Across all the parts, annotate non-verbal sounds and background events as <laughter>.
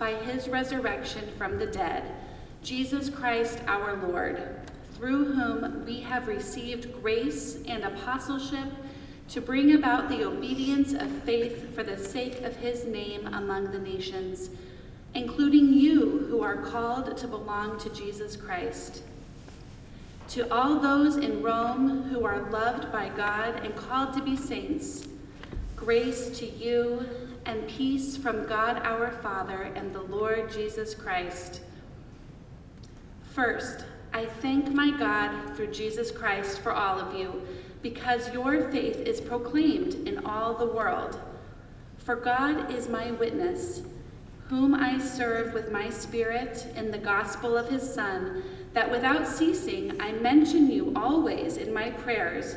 by his resurrection from the dead, Jesus Christ our Lord through whom we have received grace and apostleship to bring about the obedience of faith for the sake of his name among the nations, including you who are called to belong to Jesus Christ. To all those in Rome who are loved by God and called to be saints, grace to you and peace from God our Father and the Lord Jesus Christ. First, I thank my God through Jesus Christ for all of you, because your faith is proclaimed in all the world. For God is my witness, whom I serve with my spirit in the gospel of his Son, that without ceasing I mention you always in my prayers,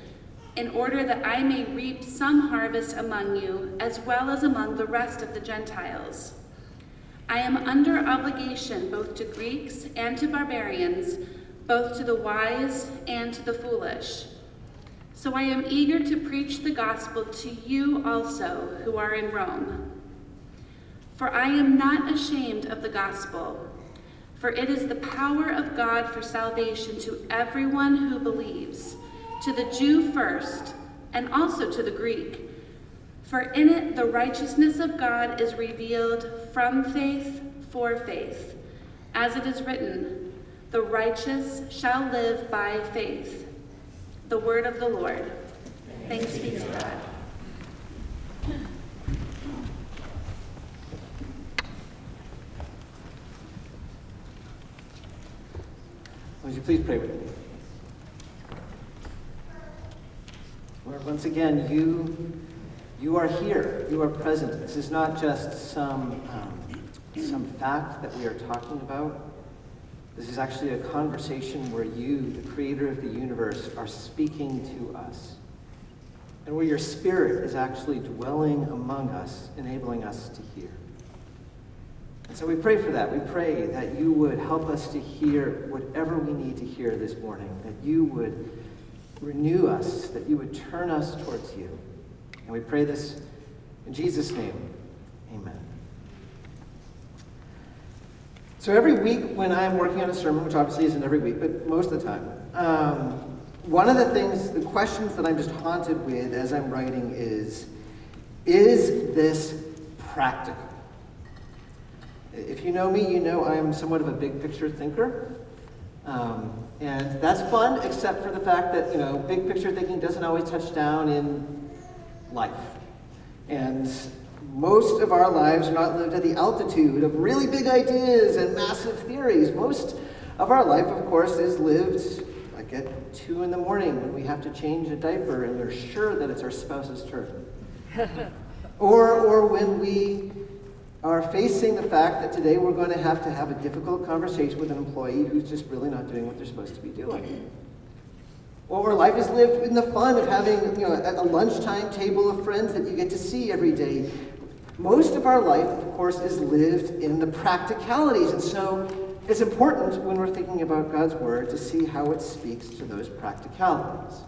in order that I may reap some harvest among you, as well as among the rest of the Gentiles. I am under obligation both to Greeks and to barbarians, both to the wise and to the foolish. So I am eager to preach the gospel to you also who are in Rome. For I am not ashamed of the gospel, for it is the power of God for salvation to everyone who believes, to the Jew first, and also to the Greek. For in it the righteousness of God is revealed from faith for faith. As it is written, the righteous shall live by faith. The word of the Lord. Thanks be to God. Would you please pray with me? Lord, once again, you you are here. You are present. This is not just some, um, some fact that we are talking about. This is actually a conversation where you, the creator of the universe, are speaking to us. And where your spirit is actually dwelling among us, enabling us to hear. And so we pray for that. We pray that you would help us to hear whatever we need to hear this morning, that you would renew us, that you would turn us towards you. And we pray this in Jesus' name. Amen. So every week when I'm working on a sermon, which obviously isn't every week, but most of the time, um, one of the things, the questions that I'm just haunted with as I'm writing is, is this practical? If you know me, you know I'm somewhat of a big picture thinker. Um, and that's fun, except for the fact that, you know, big picture thinking doesn't always touch down in life. And most of our lives are not lived at the altitude of really big ideas and massive theories. Most of our life, of course, is lived like at 2 in the morning when we have to change a diaper and we're sure that it's our spouse's turn. <laughs> or, or when we are facing the fact that today we're going to have to have a difficult conversation with an employee who's just really not doing what they're supposed to be doing. Or our life is lived in the fun of having you know, a lunchtime table of friends that you get to see every day. Most of our life, of course, is lived in the practicalities. And so it's important when we're thinking about God's Word to see how it speaks to those practicalities.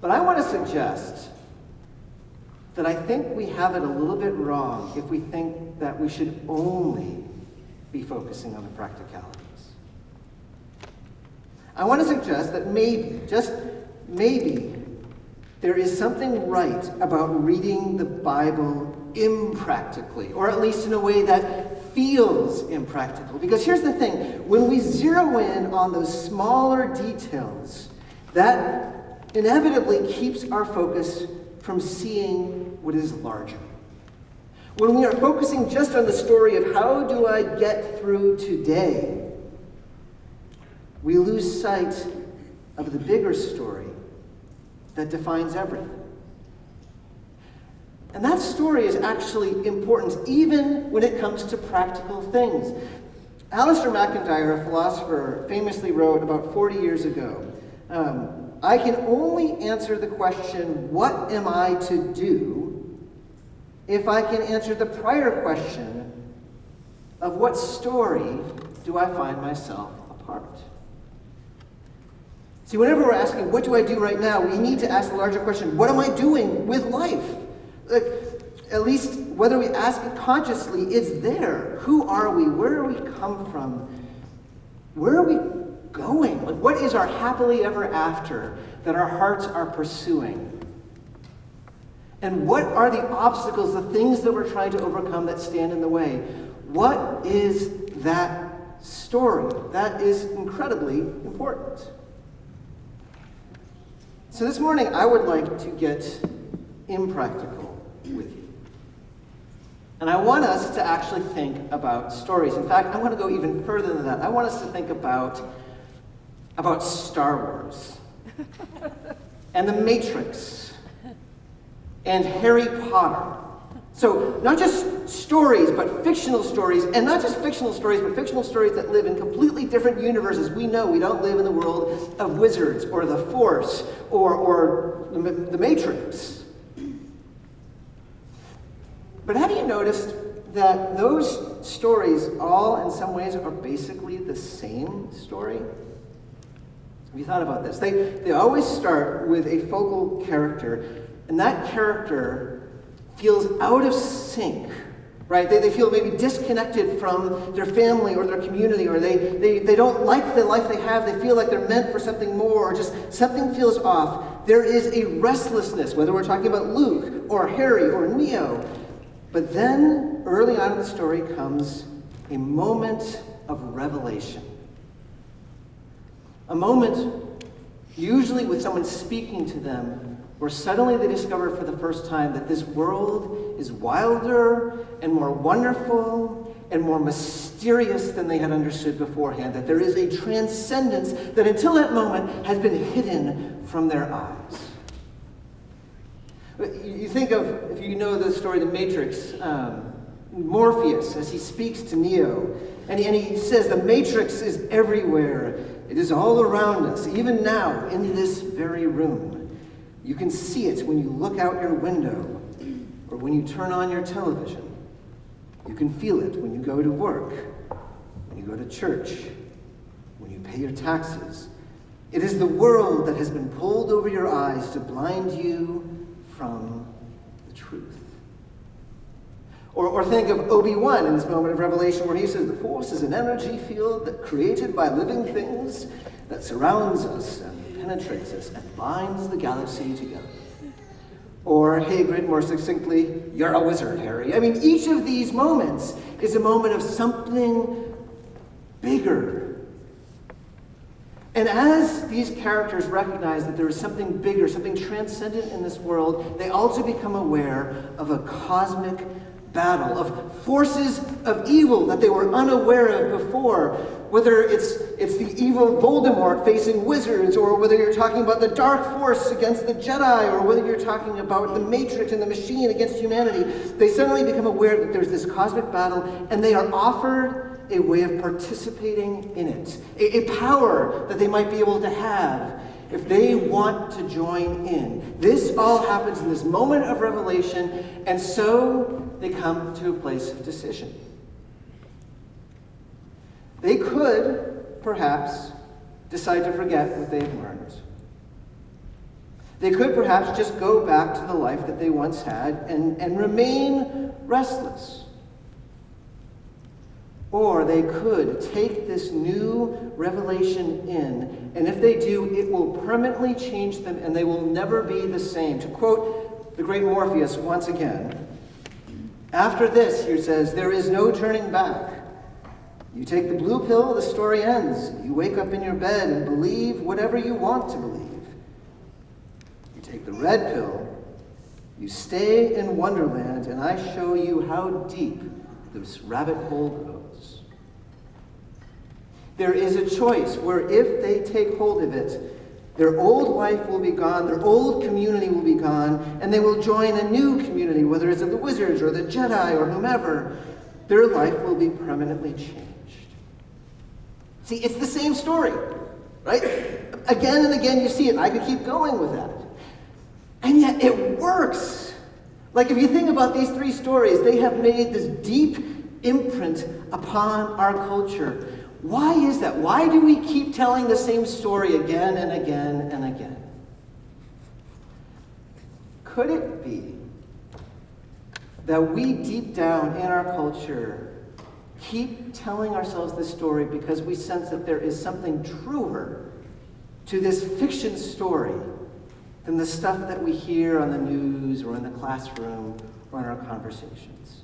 But I want to suggest that I think we have it a little bit wrong if we think that we should only be focusing on the practicalities. I want to suggest that maybe, just maybe, there is something right about reading the Bible impractically, or at least in a way that feels impractical. Because here's the thing when we zero in on those smaller details, that inevitably keeps our focus from seeing what is larger. When we are focusing just on the story of how do I get through today, we lose sight of the bigger story that defines everything. And that story is actually important even when it comes to practical things. Alasdair MacIntyre, a philosopher, famously wrote about 40 years ago um, I can only answer the question, What am I to do? if I can answer the prior question of what story do I find myself a part? See, whenever we're asking, What do I do right now? we need to ask the larger question, What am I doing with life? Like, at least whether we ask it consciously, it's there. Who are we? Where do we come from? Where are we going? Like, what is our happily ever after that our hearts are pursuing? And what are the obstacles, the things that we're trying to overcome that stand in the way? What is that story? That is incredibly important. So this morning, I would like to get impractical with you. And I want us to actually think about stories. In fact, I want to go even further than that. I want us to think about, about Star Wars and the Matrix and Harry Potter. So, not just stories, but fictional stories, and not just fictional stories, but fictional stories that live in completely different universes. We know we don't live in the world of wizards or the Force or, or the, the Matrix. But have you noticed that those stories all, in some ways, are basically the same story? You thought about this? They, they always start with a focal character, and that character feels out of sync, right? They, they feel maybe disconnected from their family or their community, or they, they, they don't like the life they have. They feel like they're meant for something more, or just something feels off. There is a restlessness, whether we're talking about Luke or Harry or Neo. But then, early on in the story, comes a moment of revelation. A moment, usually with someone speaking to them, where suddenly they discover for the first time that this world is wilder and more wonderful and more mysterious than they had understood beforehand. That there is a transcendence that until that moment has been hidden from their eyes. You think of, if you know the story the Matrix, um, Morpheus, as he speaks to Neo, and he, and he says, The Matrix is everywhere. It is all around us, even now, in this very room. You can see it when you look out your window or when you turn on your television. You can feel it when you go to work, when you go to church, when you pay your taxes. It is the world that has been pulled over your eyes to blind you from the truth. Or, or think of Obi Wan in this moment of revelation where he says, The Force is an energy field that created by living things that surrounds us and penetrates us and binds the galaxy together. Or Hagrid, more succinctly, You're a wizard, Harry. I mean, each of these moments is a moment of something bigger and as these characters recognize that there is something bigger, something transcendent in this world, they also become aware of a cosmic battle, of forces of evil that they were unaware of before. Whether it's, it's the evil Voldemort facing wizards, or whether you're talking about the dark force against the Jedi, or whether you're talking about the Matrix and the machine against humanity, they suddenly become aware that there's this cosmic battle, and they are offered a way of participating in it, a, a power that they might be able to have if they want to join in. This all happens in this moment of revelation, and so they come to a place of decision. They could, perhaps, decide to forget what they've learned. They could perhaps just go back to the life that they once had and, and remain restless. Or they could take this new revelation in, and if they do, it will permanently change them and they will never be the same. To quote the great Morpheus once again, after this, he says, there is no turning back. You take the blue pill, the story ends. You wake up in your bed and believe whatever you want to believe. You take the red pill, you stay in Wonderland, and I show you how deep this rabbit hole goes. There is a choice where if they take hold of it, their old life will be gone, their old community will be gone, and they will join a new community, whether it's of the wizards or the Jedi or whomever. Their life will be permanently changed. See, it's the same story, right? Again and again you see it. I could keep going with that. And yet it works. Like if you think about these three stories, they have made this deep imprint upon our culture. Why is that? Why do we keep telling the same story again and again and again? Could it be that we deep down in our culture keep telling ourselves this story because we sense that there is something truer to this fiction story than the stuff that we hear on the news or in the classroom or in our conversations?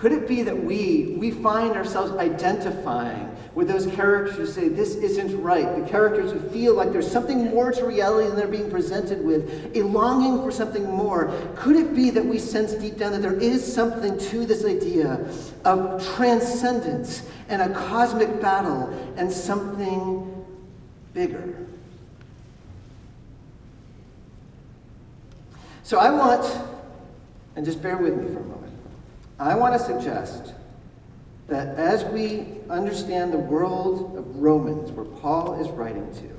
Could it be that we, we find ourselves identifying with those characters who say, This isn't right? The characters who feel like there's something more to reality than they're being presented with, a longing for something more. Could it be that we sense deep down that there is something to this idea of transcendence and a cosmic battle and something bigger? So I want, and just bear with me for a moment, I want to suggest that as we understand the world of Romans, where Paul is writing to,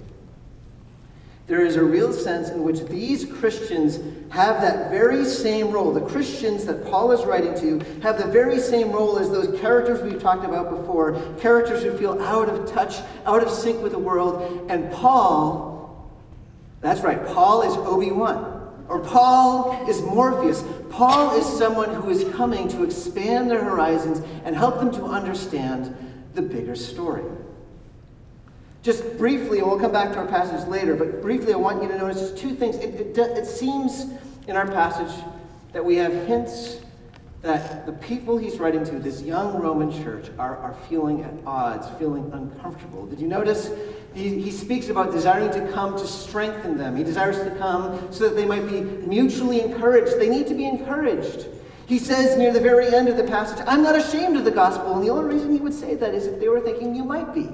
there is a real sense in which these Christians have that very same role. The Christians that Paul is writing to have the very same role as those characters we've talked about before characters who feel out of touch, out of sync with the world. And Paul, that's right, Paul is Obi Wan. Or Paul is Morpheus. Paul is someone who is coming to expand their horizons and help them to understand the bigger story. Just briefly, and we'll come back to our passage later, but briefly, I want you to notice just two things. It, it, it seems in our passage that we have hints that the people he's writing to, this young Roman church, are, are feeling at odds, feeling uncomfortable. Did you notice? He, he speaks about desiring to come to strengthen them. He desires to come so that they might be mutually encouraged. They need to be encouraged. He says near the very end of the passage, I'm not ashamed of the gospel. And the only reason he would say that is if they were thinking you might be.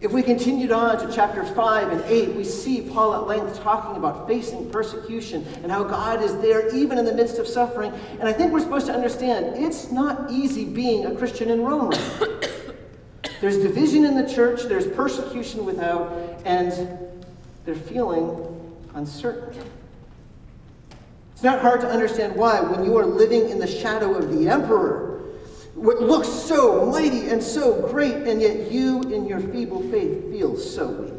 If we continued on to chapter 5 and 8, we see Paul at length talking about facing persecution and how God is there even in the midst of suffering. And I think we're supposed to understand it's not easy being a Christian in Rome. <coughs> there's division in the church, there's persecution without, and they're feeling uncertain. It's not hard to understand why when you are living in the shadow of the emperor what looks so mighty and so great, and yet you, in your feeble faith, feel so weak.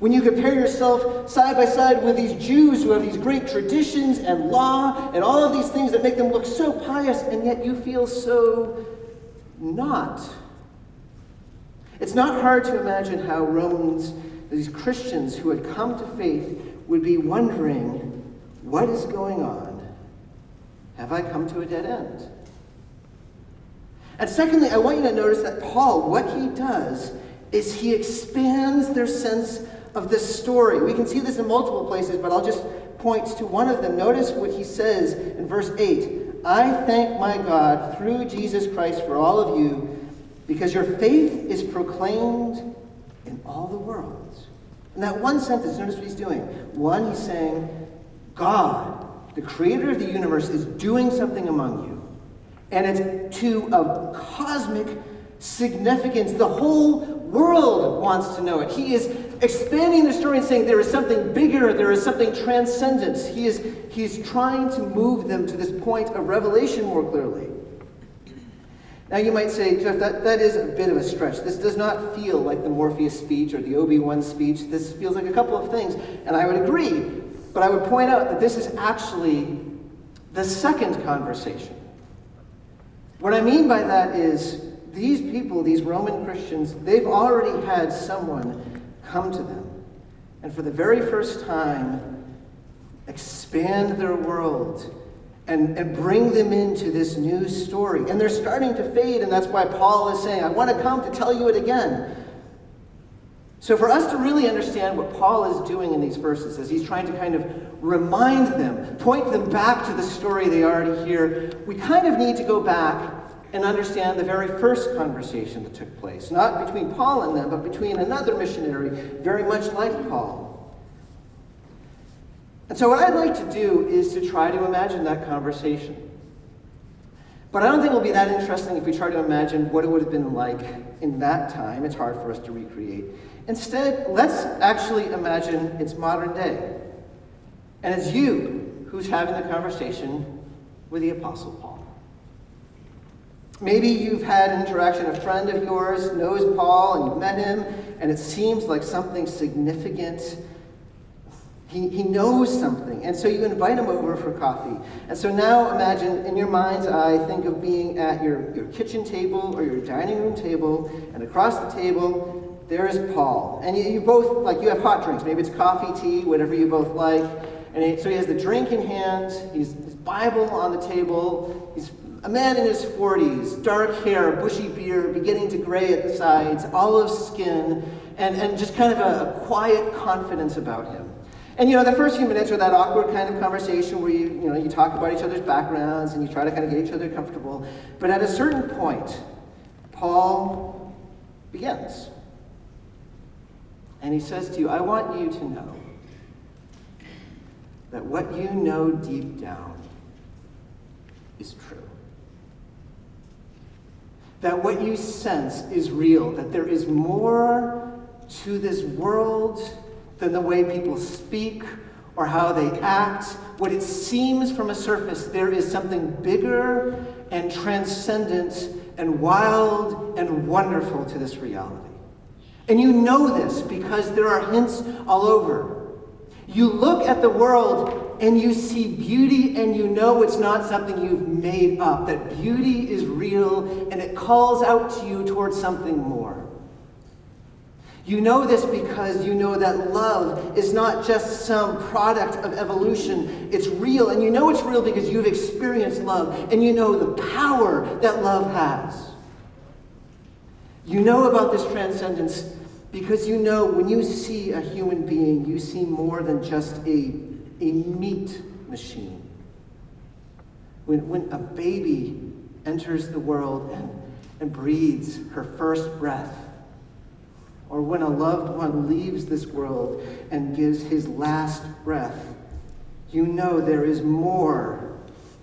When you compare yourself side by side with these Jews who have these great traditions and law and all of these things that make them look so pious, and yet you feel so not. It's not hard to imagine how Romans, these Christians who had come to faith, would be wondering, what is going on? Have I come to a dead end? And secondly, I want you to notice that Paul, what he does is he expands their sense of the story. We can see this in multiple places, but I'll just point to one of them. Notice what he says in verse 8 I thank my God through Jesus Christ for all of you, because your faith is proclaimed in all the world. In that one sentence, notice what he's doing. One, he's saying, God, the creator of the universe, is doing something among you and it's to a cosmic significance. The whole world wants to know it. He is expanding the story and saying there is something bigger, there is something transcendent. He is he's trying to move them to this point of revelation more clearly. Now you might say, Jeff, that, that is a bit of a stretch. This does not feel like the Morpheus speech or the Obi-Wan speech. This feels like a couple of things, and I would agree. But I would point out that this is actually the second conversation What I mean by that is these people, these Roman Christians, they've already had someone come to them. And for the very first time, expand their world and, and bring them into this new story. And they're starting to fade, and that's why Paul is saying, I want to come to tell you it again. So, for us to really understand what Paul is doing in these verses, as he's trying to kind of remind them, point them back to the story they already hear, we kind of need to go back and understand the very first conversation that took place. Not between Paul and them, but between another missionary very much like Paul. And so, what I'd like to do is to try to imagine that conversation. But I don't think it will be that interesting if we try to imagine what it would have been like in that time. It's hard for us to recreate. Instead, let's actually imagine it's modern day. And it's you who's having the conversation with the Apostle Paul. Maybe you've had an interaction, a friend of yours knows Paul and you've met him, and it seems like something significant he, he knows something. And so you invite him over for coffee. And so now imagine in your mind's eye, think of being at your, your kitchen table or your dining room table, and across the table, there is Paul. And you, you both, like, you have hot drinks. Maybe it's coffee, tea, whatever you both like. And he, so he has the drink in hand, he's his Bible on the table, he's a man in his 40s, dark hair, bushy beard, beginning to gray at the sides, olive skin, and, and just kind of a, a quiet confidence about him. And you know, the first few minutes are that awkward kind of conversation where you, you know, you talk about each other's backgrounds and you try to kind of get each other comfortable. But at a certain point, Paul begins. And he says to you, I want you to know that what you know deep down is true. That what you sense is real, that there is more to this world than the way people speak or how they act. What it seems from a surface, there is something bigger and transcendent and wild and wonderful to this reality. And you know this because there are hints all over. You look at the world and you see beauty and you know it's not something you've made up, that beauty is real and it calls out to you towards something more. You know this because you know that love is not just some product of evolution. It's real. And you know it's real because you've experienced love and you know the power that love has. You know about this transcendence because you know when you see a human being, you see more than just a, a meat machine. When, when a baby enters the world and, and breathes her first breath, or when a loved one leaves this world and gives his last breath, you know there is more.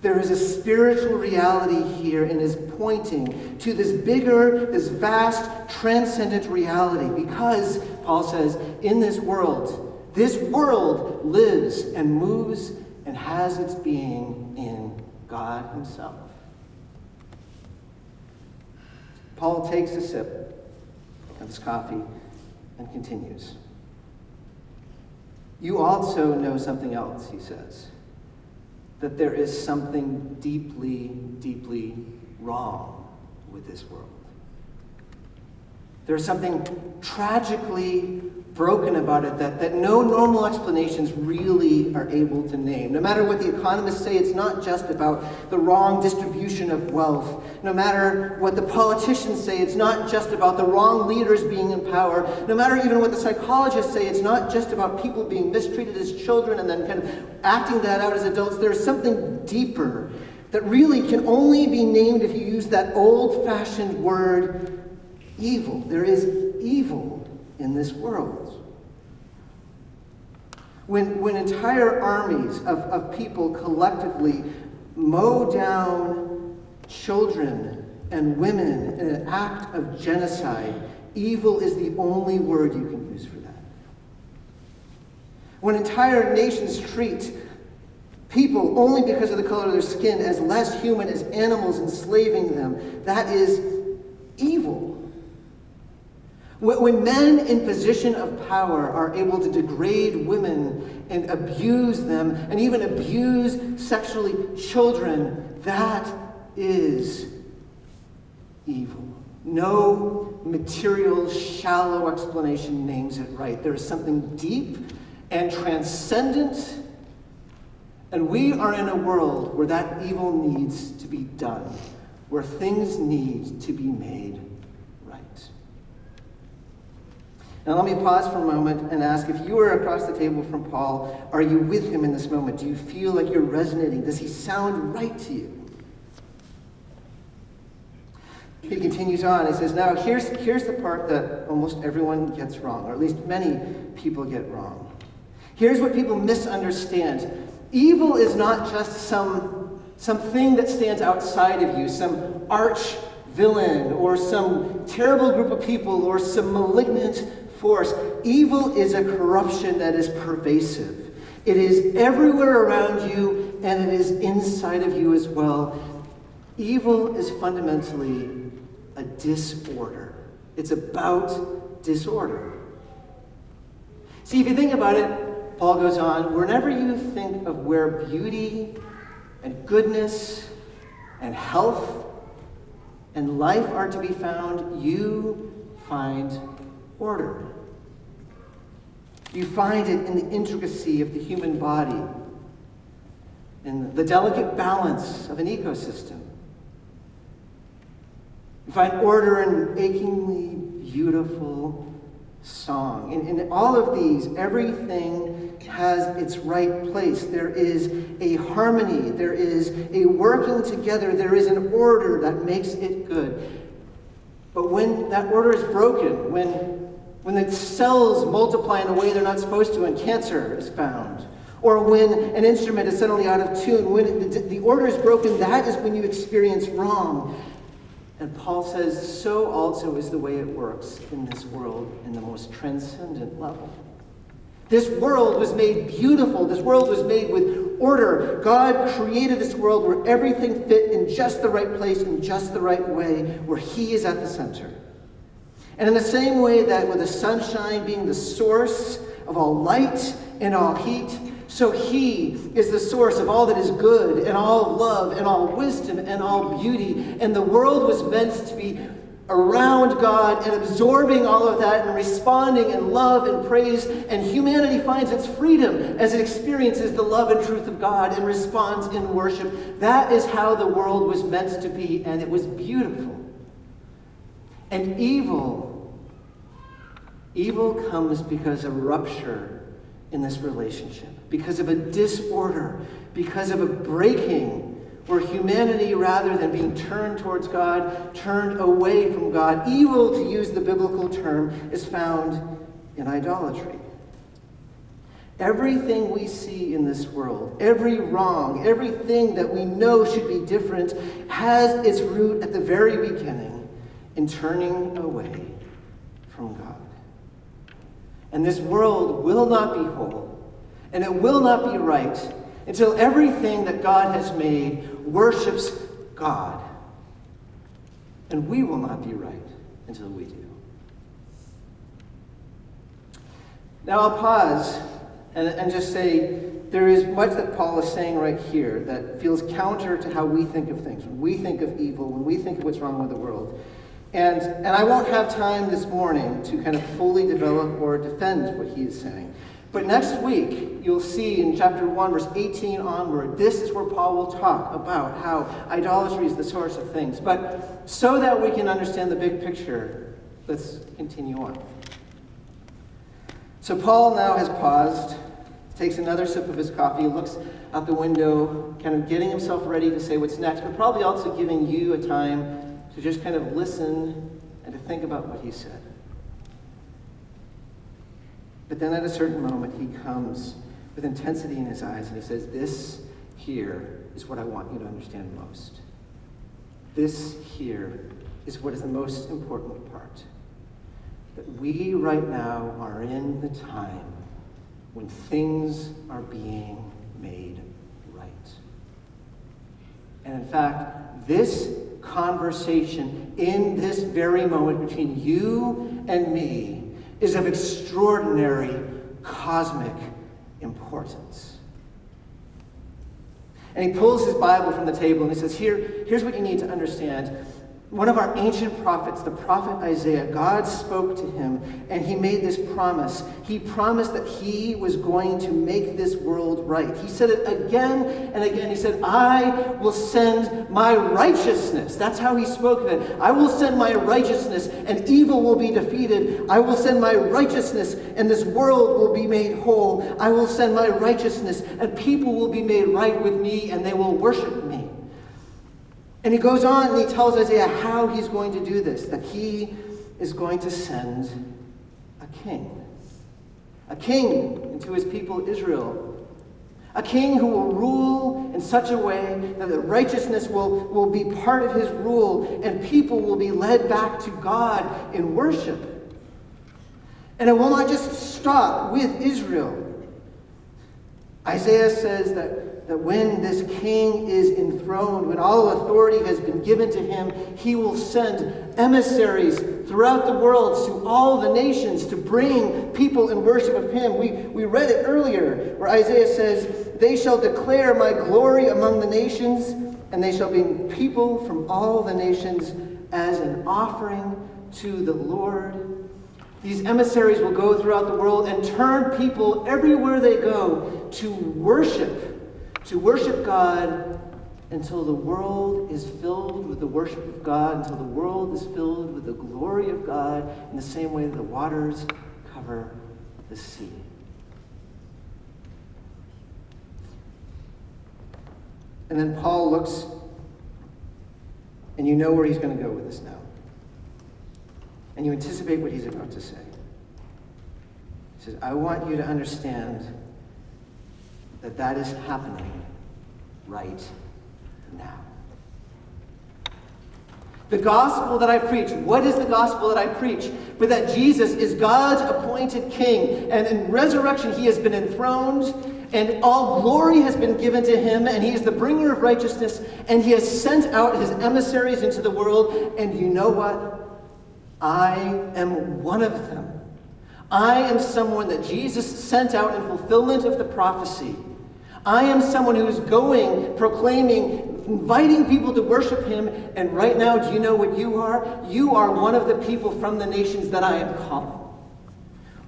There is a spiritual reality here and is pointing to this bigger, this vast, transcendent reality. Because, Paul says, in this world, this world lives and moves and has its being in God Himself. Paul takes a sip of his coffee and continues. You also know something else, he says, that there is something deeply, deeply wrong with this world. There's something tragically broken about it that, that no normal explanations really are able to name. No matter what the economists say, it's not just about the wrong distribution of wealth. No matter what the politicians say, it's not just about the wrong leaders being in power. No matter even what the psychologists say, it's not just about people being mistreated as children and then kind of acting that out as adults. There's something deeper that really can only be named if you use that old fashioned word evil. There is evil in this world. When, when entire armies of, of people collectively mow down children and women in an act of genocide, evil is the only word you can use for that. When entire nations treat people only because of the color of their skin as less human as animals, enslaving them, that is evil. When men in position of power are able to degrade women and abuse them and even abuse sexually children, that is evil. No material, shallow explanation names it right. There is something deep and transcendent, and we are in a world where that evil needs to be done, where things need to be made right. Now, let me pause for a moment and ask if you are across the table from Paul, are you with him in this moment? Do you feel like you're resonating? Does he sound right to you? he continues on. He says, Now, here's, here's the part that almost everyone gets wrong, or at least many people get wrong. Here's what people misunderstand evil is not just some, some thing that stands outside of you, some arch villain, or some terrible group of people, or some malignant force. Evil is a corruption that is pervasive. It is everywhere around you, and it is inside of you as well. Evil is fundamentally a disorder. It's about disorder. See, if you think about it, Paul goes on, whenever you think of where beauty and goodness and health and life are to be found, you find order. You find it in the intricacy of the human body, in the delicate balance of an ecosystem. You find order in achingly beautiful song. In, in all of these, everything has its right place. There is a harmony, there is a working together, there is an order that makes it good. But when that order is broken, when, when the cells multiply in a way they're not supposed to and cancer is found, or when an instrument is suddenly out of tune, when the, the order is broken, that is when you experience wrong. And Paul says, so also is the way it works in this world in the most transcendent level. This world was made beautiful. This world was made with order. God created this world where everything fit in just the right place, in just the right way, where He is at the center. And in the same way that with the sunshine being the source of all light and all heat, so he is the source of all that is good and all love and all wisdom and all beauty. And the world was meant to be around God and absorbing all of that and responding in love and praise. And humanity finds its freedom as it experiences the love and truth of God and responds in worship. That is how the world was meant to be, and it was beautiful. And evil, evil comes because of rupture in this relationship, because of a disorder, because of a breaking where humanity, rather than being turned towards God, turned away from God. Evil, to use the biblical term, is found in idolatry. Everything we see in this world, every wrong, everything that we know should be different, has its root at the very beginning in turning away from God. And this world will not be whole, and it will not be right until everything that God has made worships God. And we will not be right until we do. Now I'll pause and, and just say there is much that Paul is saying right here that feels counter to how we think of things. When we think of evil, when we think of what's wrong with the world, and, and I won't have time this morning to kind of fully develop or defend what he is saying. But next week, you'll see in chapter 1, verse 18 onward, this is where Paul will talk about how idolatry is the source of things. But so that we can understand the big picture, let's continue on. So Paul now has paused, takes another sip of his coffee, looks out the window, kind of getting himself ready to say what's next, but probably also giving you a time to just kind of listen and to think about what he said. But then at a certain moment, he comes with intensity in his eyes and he says, This here is what I want you to understand most. This here is what is the most important part. That we right now are in the time when things are being made right. And in fact, this conversation in this very moment between you and me is of extraordinary cosmic importance. And he pulls his Bible from the table and he says, Here, here's what you need to understand. One of our ancient prophets, the prophet Isaiah, God spoke to him and he made this promise. He promised that he was going to make this world right. He said it again and again. He said, I will send my righteousness. That's how he spoke of it. I will send my righteousness and evil will be defeated. I will send my righteousness and this world will be made whole. I will send my righteousness and people will be made right with me and they will worship me. And he goes on and he tells Isaiah how he's going to do this that he is going to send a king. A king into his people Israel. A king who will rule in such a way that the righteousness will, will be part of his rule and people will be led back to God in worship. And it will not just stop with Israel. Isaiah says that that when this king is enthroned, when all authority has been given to him, he will send emissaries throughout the world to all the nations to bring people in worship of him. We, we read it earlier where Isaiah says, They shall declare my glory among the nations, and they shall bring people from all the nations as an offering to the Lord. These emissaries will go throughout the world and turn people everywhere they go to worship to worship God until the world is filled with the worship of God, until the world is filled with the glory of God in the same way that the waters cover the sea. And then Paul looks, and you know where he's going to go with this now. And you anticipate what he's about to say. He says, I want you to understand that that is happening right now. The gospel that I preach, what is the gospel that I preach? But that Jesus is God's appointed king, and in resurrection he has been enthroned, and all glory has been given to him, and he is the bringer of righteousness, and he has sent out his emissaries into the world, and you know what? I am one of them. I am someone that Jesus sent out in fulfillment of the prophecy. I am someone who is going, proclaiming, inviting people to worship him. And right now, do you know what you are? You are one of the people from the nations that I am calling.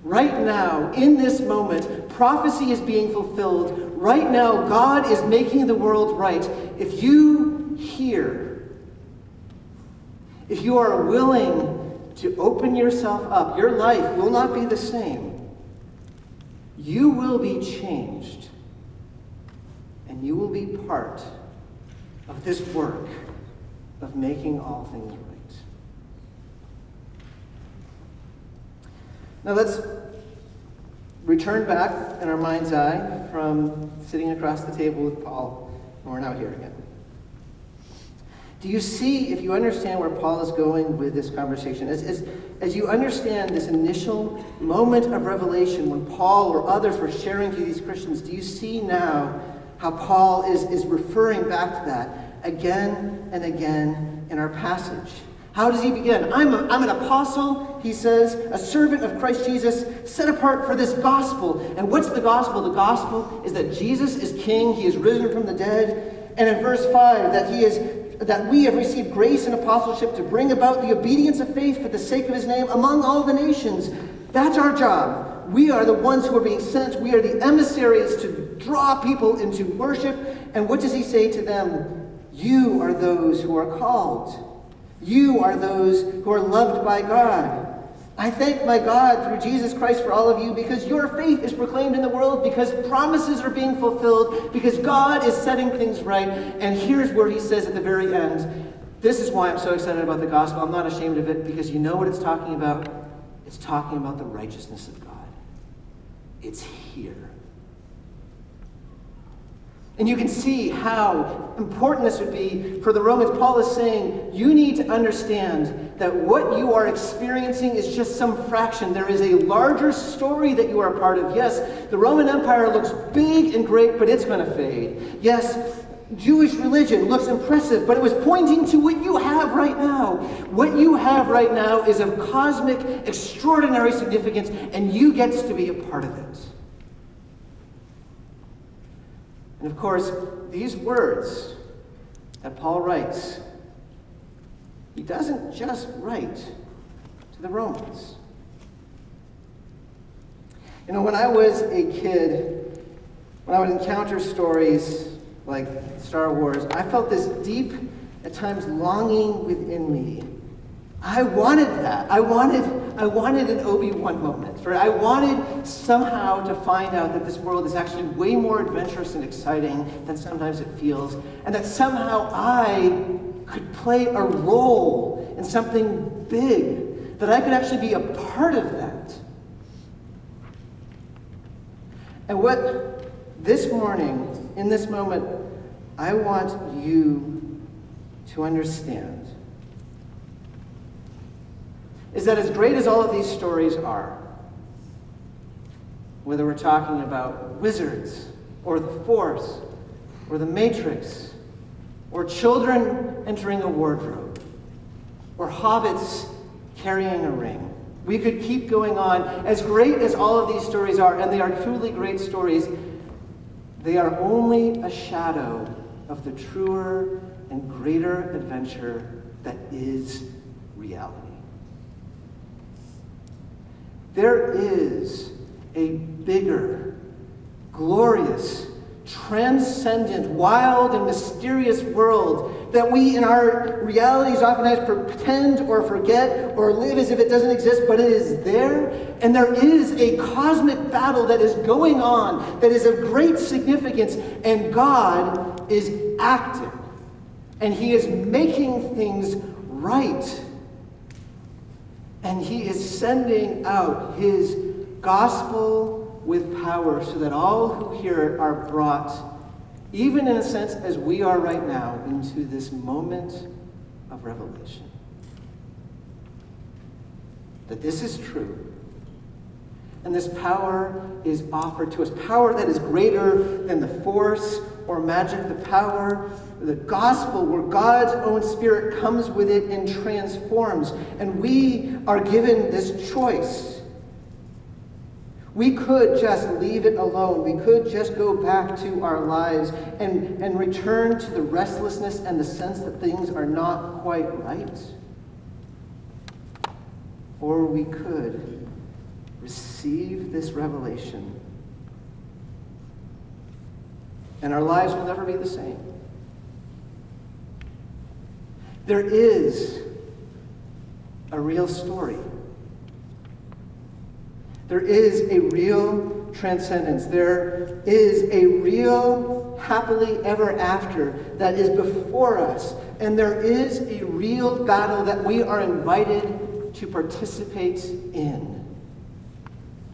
Right now, in this moment, prophecy is being fulfilled. Right now, God is making the world right. If you hear, if you are willing to open yourself up, your life will not be the same. You will be changed you will be part of this work of making all things right. Now let's return back in our mind's eye from sitting across the table with Paul, and we're now here again. Do you see, if you understand where Paul is going with this conversation, as, as, as you understand this initial moment of revelation when Paul or others were sharing to these Christians, do you see now how Paul is, is referring back to that again and again in our passage. How does he begin? I'm, a, I'm an apostle, he says, a servant of Christ Jesus, set apart for this gospel. And what's the gospel? The gospel is that Jesus is king, he is risen from the dead. And in verse 5, that he is that we have received grace and apostleship to bring about the obedience of faith for the sake of his name among all the nations. That's our job. We are the ones who are being sent. We are the emissaries to draw people into worship. And what does he say to them? You are those who are called. You are those who are loved by God. I thank my God through Jesus Christ for all of you because your faith is proclaimed in the world, because promises are being fulfilled, because God is setting things right. And here's where he says at the very end this is why I'm so excited about the gospel. I'm not ashamed of it because you know what it's talking about? It's talking about the righteousness of God. It's here. And you can see how important this would be for the Romans. Paul is saying, you need to understand that what you are experiencing is just some fraction. There is a larger story that you are a part of. Yes, the Roman Empire looks big and great, but it's going to fade. Yes, Jewish religion looks impressive, but it was pointing to what you have right now. What you have right now is of cosmic, extraordinary significance, and you get to be a part of it. And of course, these words that Paul writes he doesn't just write to the Romans. You know, when I was a kid, when I would encounter stories like Star Wars, I felt this deep, at times, longing within me. I wanted that. I wanted, I wanted an Obi-Wan moment. Right? I wanted somehow to find out that this world is actually way more adventurous and exciting than sometimes it feels, and that somehow I could play a role in something big, that I could actually be a part of that. And what this morning, in this moment, I want you to understand is that as great as all of these stories are, whether we're talking about wizards or the Force or the Matrix or children entering a wardrobe or hobbits carrying a ring, we could keep going on. As great as all of these stories are, and they are truly great stories, they are only a shadow of the truer and greater adventure that is reality. There is a bigger, glorious, transcendent, wild, and mysterious world that we in our realities oftentimes pretend or forget or live as if it doesn't exist, but it is there. And there is a cosmic battle that is going on that is of great significance, and God is active. And He is making things right. And He is sending out His gospel with power so that all who hear it are brought, even in a sense as we are right now, into this moment of revelation. That this is true. And this power is offered to us. Power that is greater than the force or magic, the power, the gospel, where God's own spirit comes with it and transforms. And we are given this choice we could just leave it alone. We could just go back to our lives and, and return to the restlessness and the sense that things are not quite right. Or we could receive this revelation and our lives will never be the same. There is a real story there is a real transcendence. There is a real happily ever after that is before us. And there is a real battle that we are invited to participate in.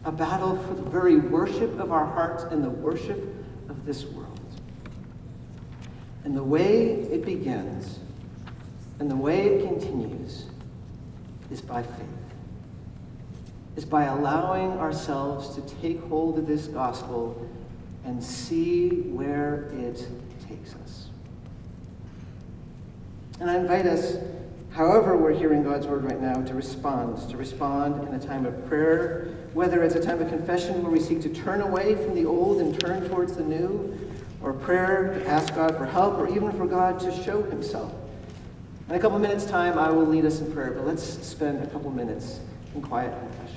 A battle for the very worship of our hearts and the worship of this world. And the way it begins and the way it continues is by faith is by allowing ourselves to take hold of this gospel and see where it takes us. And I invite us, however we're hearing God's word right now, to respond, to respond in a time of prayer, whether it's a time of confession where we seek to turn away from the old and turn towards the new, or prayer to ask God for help, or even for God to show himself. In a couple minutes' time, I will lead us in prayer, but let's spend a couple minutes in quiet confession.